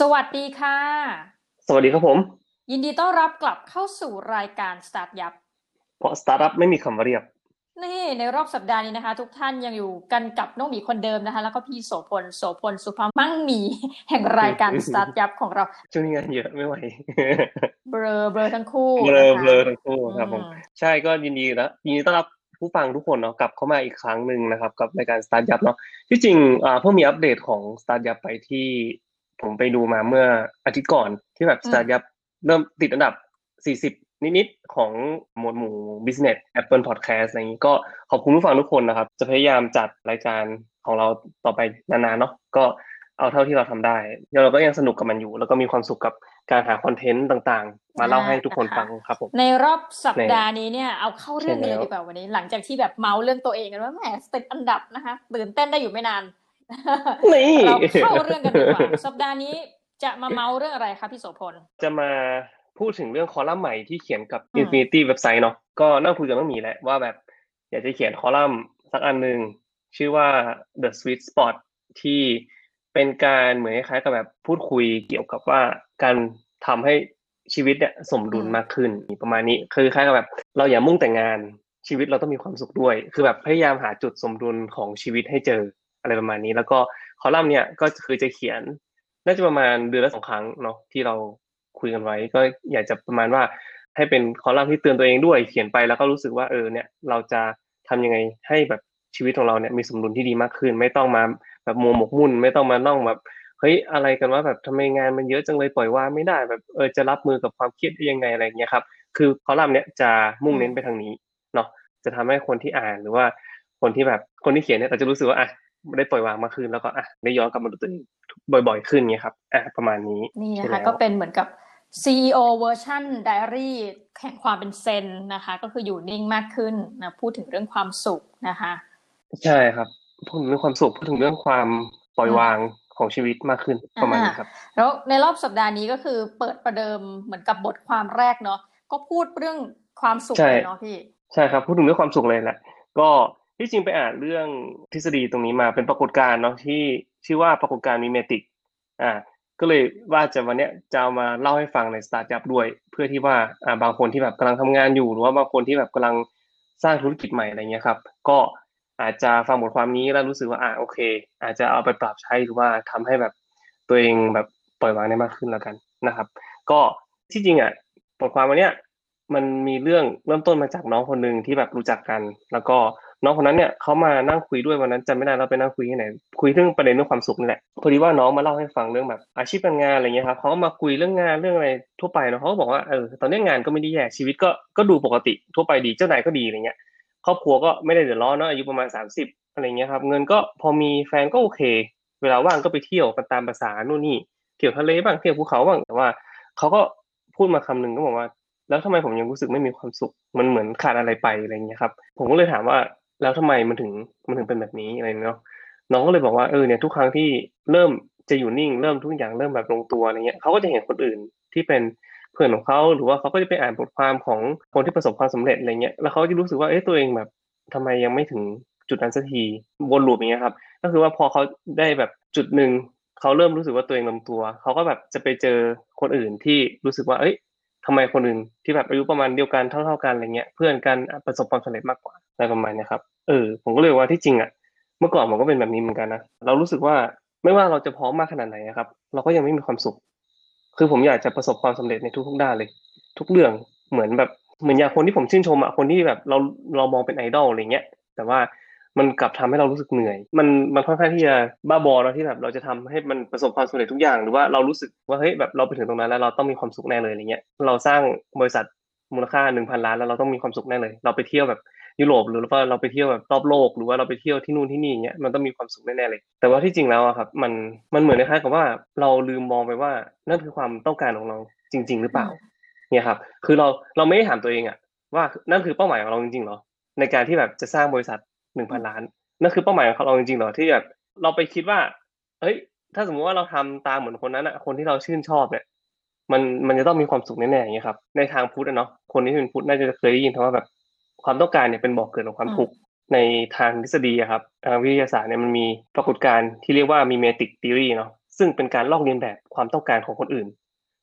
สวัสดีค่ะ สวัสดีครับผม ยินดีต้อนรับกลับเข้าสู่รายการ Start ยับ เพราะสตาร์ทอัพไม่มีคำว่าเรียบ นี่ในรอบสัปดาห์นี้นะคะ ทุกท่านยังอยู่กันกับน้องหมีคนเดิมนะคะ แล้วก็พี่โสพลโสพลสุภาพมั่งมีแห่งรายการ StartYup ของเรา ช่วงนี้งานเยอะไม่ไหว เบลอเบลอทั้งคู่เบลอนะคะเบลอทั้งคู่ครับผมอืมใช่ก็ยินดีแล้วยินดีต้อนรับผู้ฟังทุกคนเนาะกลับเข้ามาอีกครั้งหนึ่งนะครับ กับรายการ StartYup เนาะที่จริงอ่าเพิ่งมีอัปเดตของ Start ยับไปที่ ผมไปดูมาเมื่ออาทิตย์ก่อนที่แบบ Start ยับเริ่มติดอันดับ 40 นิดๆของหมวดหมู่ Business Apple Podcast อะไรอย่างนี้ก็ขอบคุณผู้ฟังทุกคนนะครับ จะพยายามจัดรายการของเราต่อไปนานๆเนาะก็เอาเท่าที่เราทำได้แล้วเราก็ยังสนุกกับมันอยู่ แล้วก็มีความสุขกับการหาคอนเทนต์ต่างๆ มาเล่าให้ทุกคนฟังครับผมในรอบสัปดาห์นี้เนี่ยเอาเข้าเรื่องกันเลยใช่แล้วดีกว่าวันนี้ หลังจากที่แบบเมาส์เรื่องตัวเองกันว่าแหมติดอันดับนะคะตื่นเต้นได้อยู่ไม่นาน นี่เราเข้าเรื่องกันดีกว่าสัปดาห์นี้จะมาเมาส์เรื่องอะไรคะพี่โสพล จะมาพูดถึงเรื่องคอลัมน์ใหม่ที่เขียนกับอืม Infinity เว็บไซต์เนาะก็น่าคุยกันต้องมีแหละว่าแบบอยากจะเขียนคอลัมน์สักอันหนึ่งชื่อว่า The Sweet Spot ที่เป็นการเหมือนคล้ายๆกับแบบพูดคุยเกี่ยวกับว่าการทำให้ชีวิตเนี่ยสมดุลมากขึ้นประมาณนี้คือคล้ายกับแบบ เราอย่ามุ่งแต่งานชีวิตเราต้องมีความสุขด้วย คือแบบพยายามหาจุดสมดุลของชีวิตให้เจอ อะไรประมาณนี้ แล้วก็คอลัมน์เนี่ยก็คือจะเขียนน่าจะประมาณเดือนละสองครั้งเนาะที่เราคุยกันไว้ ก็อยากจะประมาณว่าให้เป็นคอลัมน์ที่เตือนตัวเองด้วยเขียนไปแล้วก็รู้สึกว่าเออเนี่ยเราจะทำยังไงให้แบบชีวิตของเราเนี่ยมีสมดุลที่ดีมากขึ้น ไม่ต้องมาแบบมัวหมกมุ่น ไม่ต้องมาน่องแบบเฮ้ยอะไรกันว่าแบบทำไมงานมันเยอะจังเลยปล่อยว่างไม่ได้แบบเออจะรับมือกับความเครียดได้ยังไงอะไรอย่างเงี้ยครับคือคอลัมน์เนี่ยจะมุ่งเน้นไปทางนี้เนาะจะทำให้คนที่อ่านหรือว่าคนที่แบบคนที่เขียนเนี่ยเราจะรู้สึกว่าอะ ได้ปล่อยวางมากขึ้นแล้วก็อะได้ย้อนกลับมาดูตัวเองบ่อยๆ ขึ้นเงี้ยครับอะประมาณนี้นี่นะใช่คะแล้วก็เป็นเหมือนกับ CEO เวอร์ชันไดอารี่แห่งความเป็นเซนนะคะ ก็คืออยู่นิ่งมากขึ้นนะพูดถึงเรื่องความสุขนะคะใช่ครับพูดถึงเรื่องความสุขพูดถึงเรื่องความปล่อยวางของชีวิตมากขึ้นประมาณนี้ครับ แล้วในรอบสัปดาห์นี้ก็คือเปิดประเดิมเหมือนกับบทความแรกเนาะก็พูดเรื่องความสุขใช่เลยเนาะพี่ใช่ครับพูดถึงเรื่องความสุขเลยแหละก็ ที่จริงไปอ่านเรื่องทฤษฎีตรงนี้มาเป็นปรากฏการณ์เนาะที่ชื่อว่าปรากฏการณ์ mimetic อ่าก็เลยว่าจะวันเนี้ยจะมาเล่าให้ฟังในสตาร์ทอัพด้วย เพื่อที่ว่าอ่าบางคนที่แบบกำลังทำงานอยู่ หรือว่าบางคนที่แบบกำลังสร้างธุรกิจใหม่อะไรเงี้ยครับ ก็อาจจะฟังบทความนี้แล้วรู้สึกว่าอ่าโอเค อาจจะเอาไปปรับใช้หรือว่าทำให้แบบตัวเองแบบปล่อยวางได้มากขึ้นแล้วกันนะครับ ก็ที่จริงอะบทความวันเนี้ยมันมีเรื่องเริ่มต้นมาจากน้องคนหนึ่งที่แบบรู้จักกัน แล้วก็ น้องคนนั้นเนี่ยเขามานั่งคุยด้วยวันนั้นจำไม่ได้เราไปนั่งคุยที่ไหนคุยเรื่องประเด็นเรื่องความสุขนี่แหละพอดีว่าน้องมาเล่าให้ฟังเรื่องแบบอาชีพการงานอะไรเงี้ยครับเขาก็มาคุยเรื่องงานเรื่องอะไรทั่วไปเนาะเขาก็บอกว่าเออตอนนี้งานก็ไม่ได้แย่ชีวิตก็ก็ดูปกติทั่วไปดีเจ้านายก็ดีอะไรเงี้ยครอบครัวก็ไม่ได้เดือดร้อนเนาะอายุประมาณสามสิบอะไรเงี้ยครับเงินก็พอมีแฟนก็โอเค เวลาว่างก็ไปเที่ยวกันตามภาษาโน่นนี่เที่ยวทะเลบ้างเที่ยวภูเขาบ้างแต่ว่าเขาก็พูดมาคำหนึ่งก็บอกว่าแล้วทำไมผมยังรู้สึกไม่มีความสุขมันเหมือนขาดอะไรไปอะไรเงี้ยครับผมก็เลยถามว่า แล้วทำไมมันถึงมันถึงเป็นแบบนี้อะไรเนาะน้องก็เลยบอกว่าเออเนี่ยทุกครั้งที่เริ่มจะอยู่นิ่งเริ่มทุกอย่างเริ่มแบบลงตัวอะไรเงี้ยเขาก็จะเห็นคนอื่นที่เป็นเพื่อนของเขาหรือว่าเขาก็จะไปอ่านบทความของคนที่ประสบความสำเร็จอะไรเงี้ยแล้วเขาจะรู้สึกว่าเอ๊ะตัวเองแบบทำไมยังไม่ถึงจุดนั้นสักทีวนลูปอย่างเงี้ยครับ ก็คือว่าพอเขาได้แบบจุดหนึ่งเขาเริ่มรู้สึกว่าตัวเองลงตัว เขาก็แบบจะไปเจอคนอื่นที่รู้สึกว่าเอ้ย ทำไมคนอื่นที่แบบอายุประมาณเดียวกันเท่าๆกันอะไรเงี้ยเพื่อนกันประสบความสำเร็จมากกว่าอะไรประมาณนี้ครับเออผมก็เลยว่าที่จริงอะเมื่อก่อนผมก็เป็นแบบนี้เหมือนกันนะเรารู้สึกว่าไม่ว่าเราจะพร้อมมากขนาดไหนอะครับ เราก็ยังไม่มีความสุข คือผมอยากจะประสบความสำเร็จในทุกๆด้านเลย ทุกเรื่องเหมือนแบบเหมือนอย่างคนที่ผมชื่นชมอะคนที่แบบเราเรามองเป็นไอดอลอะไรเงี้ยแต่ว่า มันกลับทำให้เรารู้สึกเหนื่อย มันมันค่อนข้างที่จะบ้าบอเนอะที่แบบเราจะทำให้มันประสบความสำเร็จทุกอย่างหรือว่าเรารู้สึกว่าเฮ้ยแบบเราไปถึงตรงนั้นแล้วเราต้องมีความสุขแน่เลยอะไรเงี้ยเราสร้างบริษัทมูลค่าหนึ่งพันล้านแล้วเราต้องมีความสุขแน่เลย เราไปเที่ยวแบบยุโรปหรือว่าเราไปเที่ยวแบบรอบโลกหรือว่าเราไปเที่ยวที่นู่นที่นี่อย่างเงี้ยมันต้องมีความสุขแน่ๆเลย แต่ว่าที่จริงแล้วอะครับมันมันเหมือนคล้ายๆกับว่าเราลืมมองไปว่านั่นคือความต้องการของเราจริง ๆ หรือเปล่าเนี่ยครับ คือเราเราไม่ได้ถามตัวเองอะว่านั่นคือเป้าหมายของเราจริงๆหรอในการที่แบบจะสร้างบริษัท หนึ่งพันล้านนั่นคือเป้าหมายของเราจริงๆเหรอที่แบบเราไปคิดว่า เฮ้ย ถ้าสมมติว่าเราทำตามเหมือนคนนั้นอะคนที่เราชื่นชอบเนี่ยมันมันจะต้องมีความสุขแน่ๆอย่างเงี้ยครับ ในทางพุทธเนาะคนที่เป็นพุทธน่าจะเคยได้ยินคำว่าแบบความต้องการเนี่ยเป็นบอกเกิดของความทุกข์ในทางทฤษฎีอะครับทางวิทยาศาสตร์เนี่ยมันมีปรากฏการณ์ที่เรียกว่ามีเมติกท h รีเนาะซึ่งเป็นการลอกเลียนแบบความต้องการของคนอื่น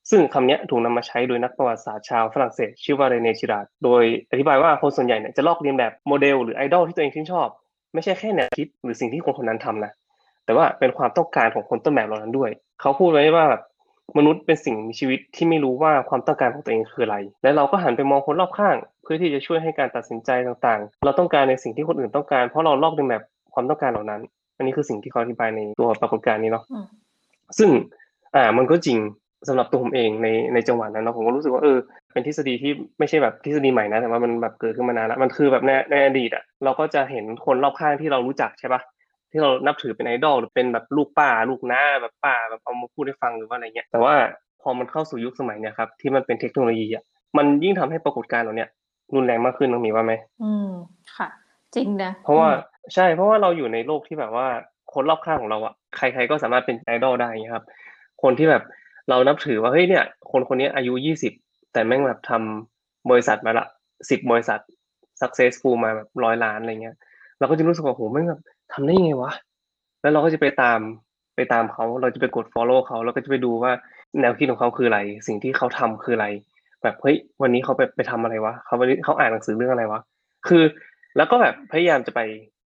ซึ่งคำนี้ถูกนำมาใช้โดยนักประวัติศาสตร์ชาวฝรั่งเศสชื่อว่าเรเนชิราดโดยอธิบายว่าคนส่วนใหญ่เนี่ยจะลอกเลียนแบบโมเดลหรือไอดอลที่ตัวเองชื่นชอบ ไม่ใช่แค่แนวคิดหรือสิ่งที่คนคนนั้นทำนะแต่ว่าเป็นความต้องการของคนต้นแบบเหล่านั้นด้วย เขาพูดไว้ว่าแบบมนุษย์เป็นสิ่งมีชีวิตที่ไม่รู้ว่าความต้องการของตัวเองคืออะไร และเราก็หันไปมองคนรอบข้าง เพื่อที่จะช่วยให้การตัดสินใจต่างๆ เราต้องการในสิ่งที่คนอื่นต้องการเพราะเราลอกเลียนแบบความต้องการเหล่านั้น อันนี้คือสิ่งที่เขาอธิบายในตัวปรากฏการณ์นี้เนาะอืมซึ่งอ่ามันก็จริง สำหรับตัวผมเองในในจังหวะนั้นเนาะผมก็รู้สึกว่าเออเป็นทฤษฎีที่ไม่ใช่แบบทฤษฎีใหม่นะแต่ว่ามันแบบเกิดขึ้นมานานแล้วมันคือแบบในในอดีตอะเราก็จะเห็นคนรอบข้างที่เรารู้จักใช่ปะที่เรานับถือเป็นไอดอลหรือเป็นแบบลูกป้าลูกน้าแบบป้าแบบเอามาพูดให้ฟังหรือว่าอะไรเงี้ยแต่ว่าพอมันเข้าสู่ยุคสมัยเนี่ยครับที่มันเป็นเทคโนโลยีอะมันยิ่งทำให้ปรากฏการณ์เหล่าเนี้ยรุนแรงมากขึ้นน้องหมีว่าไหมอืมค่ะ จริงนะเพราะว่าอืมใช่เพราะว่าเราอยู่ในโลกที่แบบว่าคนรอบข้างของเราอะใคร ๆก็สามารถเป็นไอดอลได้อย่างเงี้ยครับ คนที่แบบ เรานับถือว่าเฮ้ยเนี่ย คนคนนี้อายุยี่สิบแต่แม่งแบบทำบริษัทมาละสิบบริษัท successful มาแบบร้อยล้านอะไรเงี้ย เราก็จะรู้สึกว่าโหแม่งแบบทำได้ยังไงวะ แล้วเราก็จะไปตามไปตามเขาเราจะไปกด follow เขาแล้วก็จะไปดูว่าแนวคิดของเขาคืออะไร สิ่งที่เขาทำคืออะไร แบบเฮ้ยวันนี้เขาไปไปทำอะไรวะเขาวันนี้เขาอ่านหนังสือเรื่องอะไรวะคือ แล้วก็แบบพยายามจะไป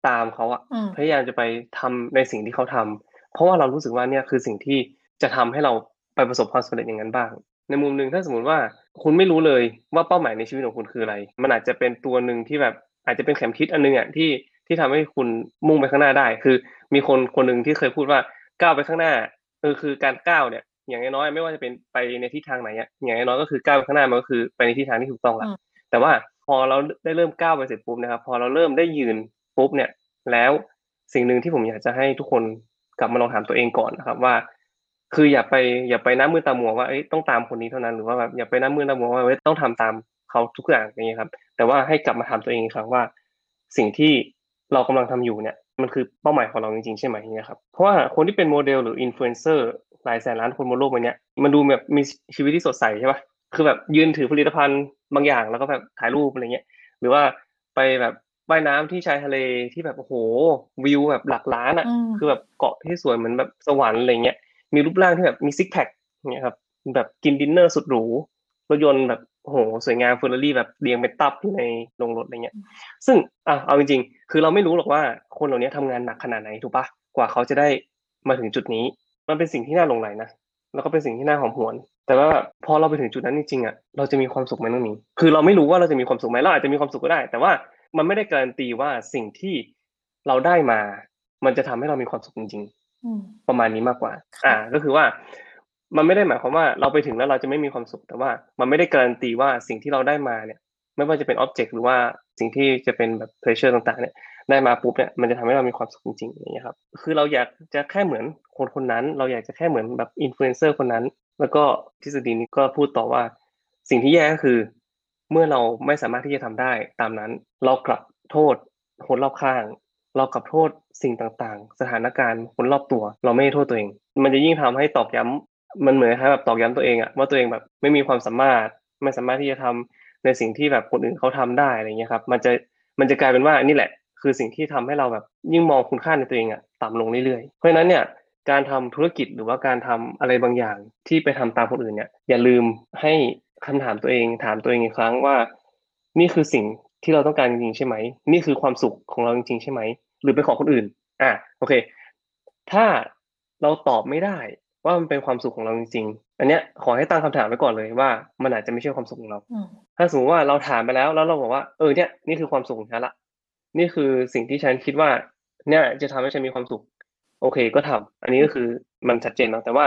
ตามเขาอะอืมพยายามจะไปทำในสิ่งที่เขาทำเพราะว่าเรารู้สึกว่าเนี่ยคือสิ่งที่จะทำให้เรา ไปประสบความสำเร็จอย่างนั้นบ้าง ในมุมหนึ่งถ้าสมมติว่าคุณไม่รู้เลยว่าเป้าหมายในชีวิตของคุณคืออะไร มันอาจจะเป็นตัวหนึ่งที่แบบอาจจะเป็นเข็มทิศอันนึงอะที่ที่ทำให้คุณมุ่งไปข้างหน้าได้ คือ มีคนคนหนึ่งที่เคยพูดว่าก้าวไปข้างหน้าเออคือการก้าวเนี่ย อย่างน้อยๆไม่ว่าจะเป็นไปในทิศทางไหนอะอย่างน้อยๆก็คือก้าวไปข้างหน้ามันก็คือไปในทิศทางที่ถูกต้องละอืมแต่ว่าพอเราได้เริ่มก้าวไปเสร็จปุ๊บนะครับ พอเราเริ่มได้ยืนปุ๊บเนี่ย แล้วสิ่งหนึ่งที่ผมอยากจะให้ทุกคนกลับมาลองถามตัวเองก่อนนะครับว่า คืออย่าไปอย่าไปน้ำมือตามัวว่าเอ้ยต้องตามคนนี้เท่านั้นหรือว่าแบบอย่าไปน้ำมือตามัวว่าเอ้ยต้องทำตามเขาทุกอย่างอย่างเงี้ยครับ แต่ว่าให้กลับมาถามตัวเองอีกครั้งว่า สิ่งที่เรากำลังทำอยู่เนี่ย มันคือเป้าหมายของเราจริงๆใช่ไหมเนี่ยครับเพราะว่าคนที่เป็นโมเดลหรืออินฟลูเอนเซอร์หลายแสนล้านคนบนโลกใบเนี้ยมันดูแบบมีชีวิตที่สดใสใช่ปะคือแบบยืนถือผลิตภัณฑ์บางอย่างแล้วก็แบบถ่ายรูปอะไรเงี้ยหรือว่าไปแบบว่ายน้ำที่ชายทะเลที่แบบโอ้โหวิวแบบหลักล้านอะอืมคือแบบเกาะที่สวยเหมือนแบบสวรรค์อะไรเงี้ย มีรูปร่างที่แบบมี six packเนี่ยครับแบบกินดินเนอร์สุดหรูรถยนต์แบบโหสวยงามเฟอร์รารี่แบบเรียงเป็นตับอยู่ในโรงรถอะไรเงี้ย ซึ่งอะเอาจริงๆ คือเราไม่รู้หรอกว่าคนเหล่านี้ทำงานหนักขนาดไหนถูกปะกว่าเขาจะได้มาถึงจุดนี้ มันเป็นสิ่งที่น่าหลงไหลนะแล้วก็เป็นสิ่งที่น่าหอมหวน แต่ว่าพอเราไปถึงจุดนั้นจริงๆอะเราจะมีความสุขไหมน้องหมีคือเราไม่รู้ว่าเราจะมีความสุขไหมเราอาจจะมีความสุขก็ได้ แต่ว่ามันไม่ได้การันตีว่าสิ่งที่เราได้มา มันจะทำให้เรามีความสุขจริงๆ ประมาณนี้มากกว่าค่ะอ่า ก็คือว่า มันไม่ได้หมายความว่าเราไปถึงแล้วเราจะไม่มีความสุขแต่ว่า มันไม่ได้การันตีว่าสิ่งที่เราได้มาเนี่ย ไม่ว่าจะเป็น object หรือว่าสิ่งที่จะเป็นแบบ pleasure ต่างๆ เนี่ยได้มาปุ๊บเนี่ยมันจะทำให้เรามีความสุขจริงๆอย่างเงี้ยครับ คือเราอยากจะแค่เหมือนคนคนนั้น เราอยากจะแค่เหมือนแบบอินฟลูเอนเซอร์คนนั้น แล้วก็ทฤษฎีนี้ก็พูดต่อว่า สิ่งที่แย่ก็คือ เมื่อเราไม่สามารถที่จะทำได้ตามนั้น เรากลับโทษคนรอบข้าง เรากลับโทษสิ่งต่างๆ สถานการณ์คนรอบตัว เราไม่ได้โทษตัวเอง มันจะยิ่งทำให้ตอกย้ำมันเหมือนคล้ายแบบตอกย้ำตัวเองอะว่าตัวเองแบบไม่มีความสามารถ ไม่สามารถที่จะทำในสิ่งที่แบบคนอื่นเขาทำได้อะไรเงี้ยครับ มันจะมันจะกลายเป็นว่านี่แหละ คือสิ่งที่ทำให้เราแบบยิ่งมองคุณค่าในตัวเองอะต่ำลงเรื่อยๆ เพราะฉะนั้นเนี่ยการทำธุรกิจหรือว่าการทำอะไรบางอย่างที่ไปทำตามคนอื่นเนี่ยอย่าลืมให้คำถามตัวเอง ถามตัวเองอีกครั้งว่า นี่คือสิ่งที่เราต้องการจริงๆใช่ไหม นี่คือความสุขของเราจริงๆใช่ไหม หรือเป็นของคนอื่น อะโอเค ถ้าเราตอบไม่ได้ว่ามันเป็นความสุขของเราจริงๆ อันเนี้ยขอให้ตั้งคำถามไว้ก่อนเลยว่ามันอาจจะไม่ใช่ความสุขของเราอืมถ้าสมมติว่าเราถามไปแล้วแล้วเราบอกว่าเออเนี่ยนี่คือความสุขของฉันละ นี่คือสิ่งที่ฉันคิดว่า เนี่ยจะทำให้ฉันมีความสุข โอเคก็ทำอันนี้ก็คือมันชัดเจนเนาะแต่ว่า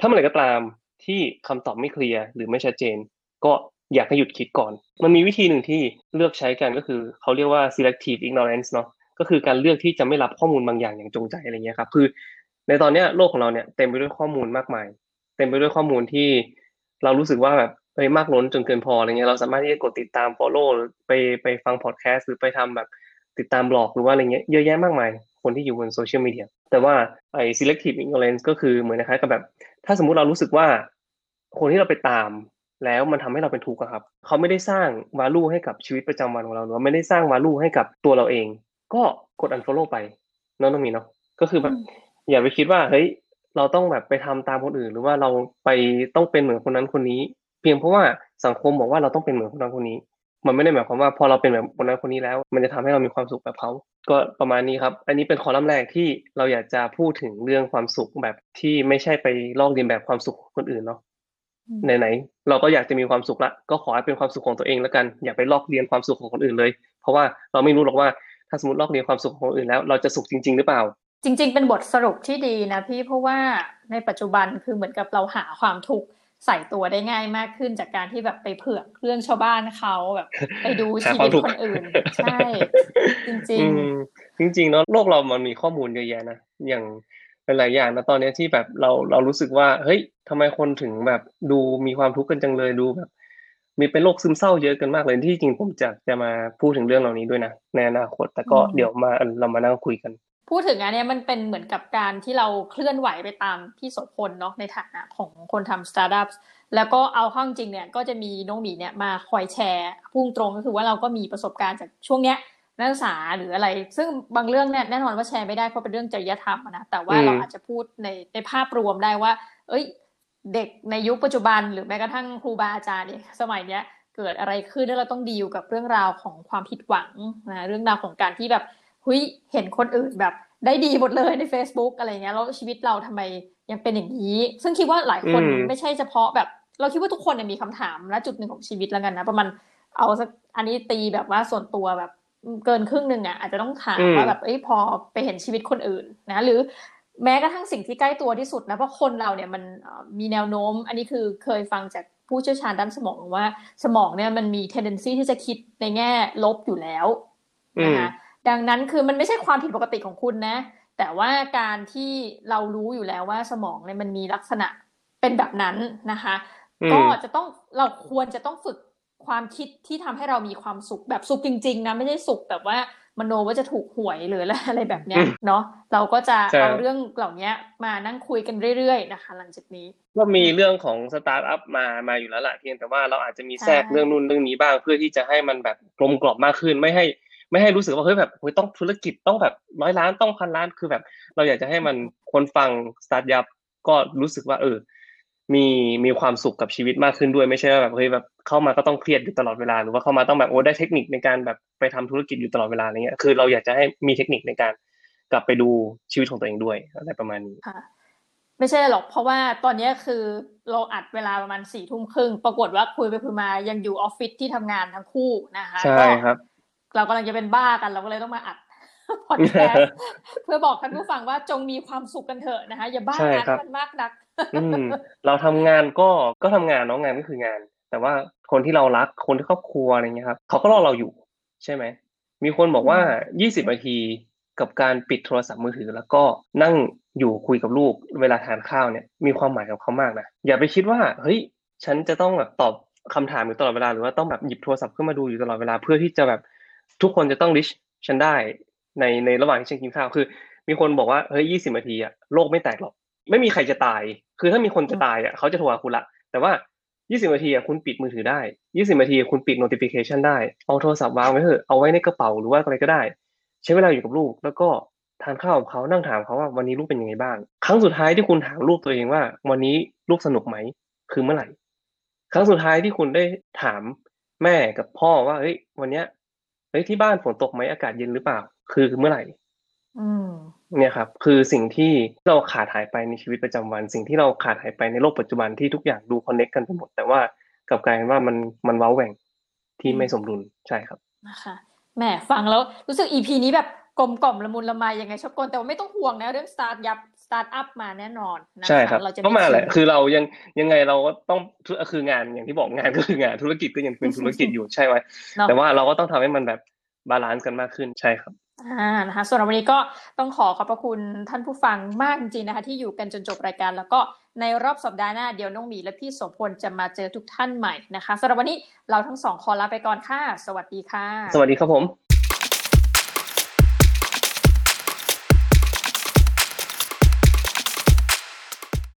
ถ้าเมื่อไหร่ก็ตามที่คำตอบไม่เคลียร์หรือไม่ชัดเจน ก็อยากให้หยุดคิดก่อน มันมีวิธีหนึ่งที่เลือกใช้กันก็คือเขาเรียกว่า selective ignorance เนาะ ก็คือการเลือกที่จะไม่รับข้อมูลบางอย่างอย่างจงใจอะไรเงี้ยครับ คือ ในตอนเนี้ยโลกของเราเนี่ยเต็มไปด้วยข้อมูลมากมาย เต็มไปด้วยข้อมูลที่ เรารู้สึกว่าแบบเฮ้ยมากล้นจนเกินพออะไรเงี้ยเราสามารถที่จะกดติดตาม follow ไปไปฟังพอดแคสต์หรือไปทำแบบติดตามบล็อกหรือว่าอะไรเงี้ยเยอะแยะมากมาย คนที่อยู่บนโซเชียลมีเดียแต่ว่าไอ้ selective ignorance ก็คือเหมือนนะครับกับแบบ ถ้าสมมุติเรารู้สึกว่า คนที่เราไปตามแล้วมันทำให้เราเป็นทุกข์ครับ เขาไม่ได้สร้าง value ให้กับชีวิตประจำวันของเราหรือไม่ได้สร้าง value ให้กับตัวเราเอง ก็กด unfollow ไปเน้องต้องมีเนาะก็คือแบบอืมอย่าไปคิดว่าเฮ้ยเราต้องแบบไปทำตามคนอื่น หรือว่าเราไปต้องเป็นเหมือนคนนั้นคนนี้ เพียงเพราะว่าสังคมบอกว่าเราต้องเป็นเหมือนคนนั้นคนนี้ มันไม่ได้หมายความว่าพอเราเป็นแบบคนนั้นคนนี้แล้ว มันจะทำให้เรามีความสุขแบบเขาก็ประมาณนี้ครับ อันนี้เป็นคอลัมน์แรกที่เราอยากจะพูดถึงเรื่องความสุขแบบที่ไม่ใช่ไปลอกเลียนแบบความสุขของคนอื่นเนาะอืมไหนๆเราก็อยากจะมีความสุขละ ก็ขอให้เป็นความสุขของตัวเองแล้วกัน อย่าไปลอกเลียนความสุขของคนอื่นเลย เพราะว่าเราไม่รู้หรอกว่า ถ้าสมมติลอกเลียนความสุขของคนอื่นแล้ว เราจะสุขจริง ๆ หรือเปล่า จริง ๆ เป็นบทสรุปที่ดีนะพี่เพราะว่าในปัจจุบันคือเหมือนกับเราหาความทุกข์ใส่ตัวได้ง่ายมากขึ้นจากการที่แบบไปเผือกเรื่องชาวบ้านเขาแบบไปดูหาชีวิตความตทุกข์คนอื่นใช่ จริงอืมจริงๆเนาะโลกเรามันมีข้อมูลเยอะแยะนะอย่างหลายๆอย่างนะตอนเนี้ยที่แบบเราเรารู้สึกว่า เฮ้ยทำไมคนถึงแบบดูมีความทุกข์กันจังเลยดูแบบ มีเป็นโรคซึมเศร้าเยอะกันมากเลยที่จริงผมจะจะมาพูดถึงเรื่องเหล่านี้ด้วยนะในอนาคตแต่ก็อืมเดี๋ยวมาเรามานั่งคุยกันๆพูดถึงอันเนี้ยมันเป็นเหมือนกับการที่เราเคลื่อนไหวไปตามพี่โสพลเนาะในฐานะของคนทำสตาร์ทอัพแล้วก็เอาเข้าจริงเนี่ยก็จะมีน้องหมีเนี่ยมาคอยแชร์พุ่งตรงก็คือว่าเราก็มีประสบการณ์จากช่วงเนี้ยนักศึกษาหรืออะไร ซึ่งบางเรื่องเนี่ยแน่นอนว่าแชร์ไม่ได้เพราะเป็นเรื่องจริยธรรมอะนะแต่ว่าอืมเราอาจจะพูดในในภาพรวมได้ว่า เอ้ย เด็กในยุคปัจจุบัน หรือแม้กระทั่งครูบาอาจารย์เนี่ยสมัยเนี้ยเกิดอะไรขึ้นแล้วเราต้องดีลกับเรื่องราวของความผิดหวังนะเรื่องราวของการที่แบบเฮ้ยเห็นคนอื่นแบบได้ดีหมดเลยใน Facebook อะไรเงี้ยแล้วชีวิตเราทำไมยังเป็นอย่างนี้ ซึ่งคิดว่าหลายคนไม่ใช่เฉพาะแบบ เราคิดว่าทุกคนเนี่ยมีคำถามณจุดหนึ่งของชีวิตแล้วกันนะประมาณเอาสักอันนี้ตีแบบว่าส่วนตัวแบบเกินครึ่งหนึ่งอะอาจจะต้องถามอืมว่าแบบเอ้ยพอไปเห็นชีวิตคนอื่นนะ หรือ แม้กระทั่งสิ่งที่ใกล้ตัวที่สุดนะเพราะคนเราเนี่ยมันเอ่อมีแนวโน้ม อันนี้คือเคยฟังจากผู้เชี่ยวชาญด้านสมองว่า สมองเนี่ยมันมี tendency ที่จะคิดในแง่ลบอยู่แล้วอืมนะคะดังนั้นคือมันไม่ใช่ความผิดปกติของคุณนะ แต่ว่าการที่เรารู้อยู่แล้วว่าสมองเนี่ยมันมีลักษณะเป็นแบบนั้นนะคะอืมก็จะต้องเราควรจะต้องฝึกความคิดที่ทำให้เรามีความสุขแบบสุขจริง ๆ นะไม่ใช่สุขแบบว่า มโนว่าจะถูกหวยหรืออะไรแบบเนี้ยเนาะเราก็จะใช่เอาเรื่องเหล่านี้มานั่งคุยกันเรื่อยๆนะคะ หลังจากนี้ ก็มีเรื่องของสตาร์ทอัพมามาอยู่แล้วแหละเพียงแต่ว่าเราอาจจะมีแทรกใช่เรื่องนู่นเรื่องนี้บ้างเพื่อที่จะให้มันแบบกลมกล่อมมากขึ้นไม่ให้ไม่ให้รู้สึกว่าเฮ้ยแบบเฮ้ยต้องธุรกิจต้องแบบร้อยล้านต้องพันล้านคือแบบ เราอยากจะให้มันคนฟังสตาร์ทอัพก็รู้สึกว่าเออ มีมีความสุขกับชีวิตมากขึ้นด้วยไม่ใช่ว่าแบบเฮ้ยแบบเข้ามาก็ต้องเครียดอยู่ตลอดเวลาหรือว่าเข้ามาต้องแบบโอ้ได้เทคนิคในการแบบไปทำธุรกิจอยู่ตลอดเวลาอะไรเงี้ยคือเราอยากจะให้มีเทคนิคในการกลับไปดูชีวิตของตัวเองด้วยอะไรประมาณนี้ค่ะไม่ใช่หรอกเพราะว่าตอนนี้คือเราอัดเวลาประมาณสี่ทุ่มครึ่งปรากฏว่าคุยไปคุยมายังอยู่ออฟฟิศที่ทำงานทั้งคู่นะคะใช่ก็ครับ เรากำลังจะเป็นบ้ากันเราก็เลยต้องมาอัด พอดแคสต์เพื่อบอกท่านผู้ฟังว่าจงมีความสุขกันเถอะนะคะอย่าบ้าใช่งานครับให้มันมากนักอืมเราทำงานก็ก็ทำงานเนาะงานก็คืองาน แต่ว่าคนที่เรารักคนที่ครอบครัวอะไรเงี้ยครับเขาก็รอเราอยู่ ใช่ไหมมีคนบอกว่า 20นาทีกับการปิดโทรศัพท์มือถือ แล้วก็นั่งอยู่คุยกับลูกเวลาทานข้าวเนี่ย มีความหมายกับเขามากนะอย่าไปคิดว่าเฮ้ยฉันจะต้องแบบตอบคำถามอยู่ตลอดเวลาหรือว่าต้องแบบหยิบโทรศัพท์ขึ้นมาดูอยู่ตลอดเวลาเพื่อที่จะแบบทุกคนจะต้องริชฉันได้ ในในระหว่างที่ฉันกินข้าวคือ มีคนบอกว่าเฮ้ย20นาทีอะโลกไม่แตกหรอก ไม่มีใครจะตาย คือถ้ามีคนจะตายอะเขาจะโทรหาคุณละ แต่ว่า20นาทีอะคุณปิดมือถือได้20นาทีคุณปิด notification ได้ เอาโทรศัพท์วางไว้เถอะเอาไว้ในกระเป๋าหรือว่าอะไรก็ได้ ใช้เวลาอยู่กับลูก แล้วก็ทานข้าวกับเขานั่งถามเขาว่าวันนี้ลูกเป็นยังไงบ้าง ครั้งสุดท้ายที่คุณถามลูกตัวเองว่า วันนี้ลูกสนุกไหมคือเมื่อไหร่ ครั้งสุดท้ายที่คุณได้ถามแม่กับพ่อว่าเฮ้ยวันเนี้ย เฮ้ยที่บ้านฝนตกไหมอากาศเย็นหรือเปล่า คือเมื่อไหร่อืมเนี่ยครับ คือสิ่งที่เราขาดหายไปในชีวิตประจำวัน สิ่งที่เราขาดหายไปในโลกปัจจุบันที่ทุกอย่างดูคอนเน็กกันไปหมด แต่ว่ากลับกลายเป็นว่ามันมันเว้าแหว่งที่ไม่สมดุลใช่ครับนะคะแหมฟังแล้วรู้สึก EP นี้แบบกลมกล่อมละมุนละไมยังไงชอบกลแต่ว่าไม่ต้องห่วงนะเรื่อง StartYup ส ตาร์ทอัพมาแน่นอนนะคะใช่ครับเราจะก็มาแหละทิ้งคือเรายังยังไงเราก็ต้องธุคืองานอย่างที่บอกงานก็คืองานธุรกิจก็ยังเป็นธุรกิจอยู่ใช่ไหมเนาะแต่ว่าเราก็ต้องทำให้มันแบบ balance กันมากขึ้นใช่ครับอ่านะคะส่วนวันนี้ก็ต้องขอขอบพระคุณท่านผู้ฟังมากจริงๆนะคะ ที่อยู่กันจนจบรายการ แล้วก็ในรอบสัปดาห์หน้าเดี๋ยวน้องหมีและพี่โสพลจะมาเจอทุกท่านใหม่นะคะสำหรับวันนี้เราทั้งสองขอลาไปก่อนค่ะ สวัสดีค่ะ สวัสดีครับผม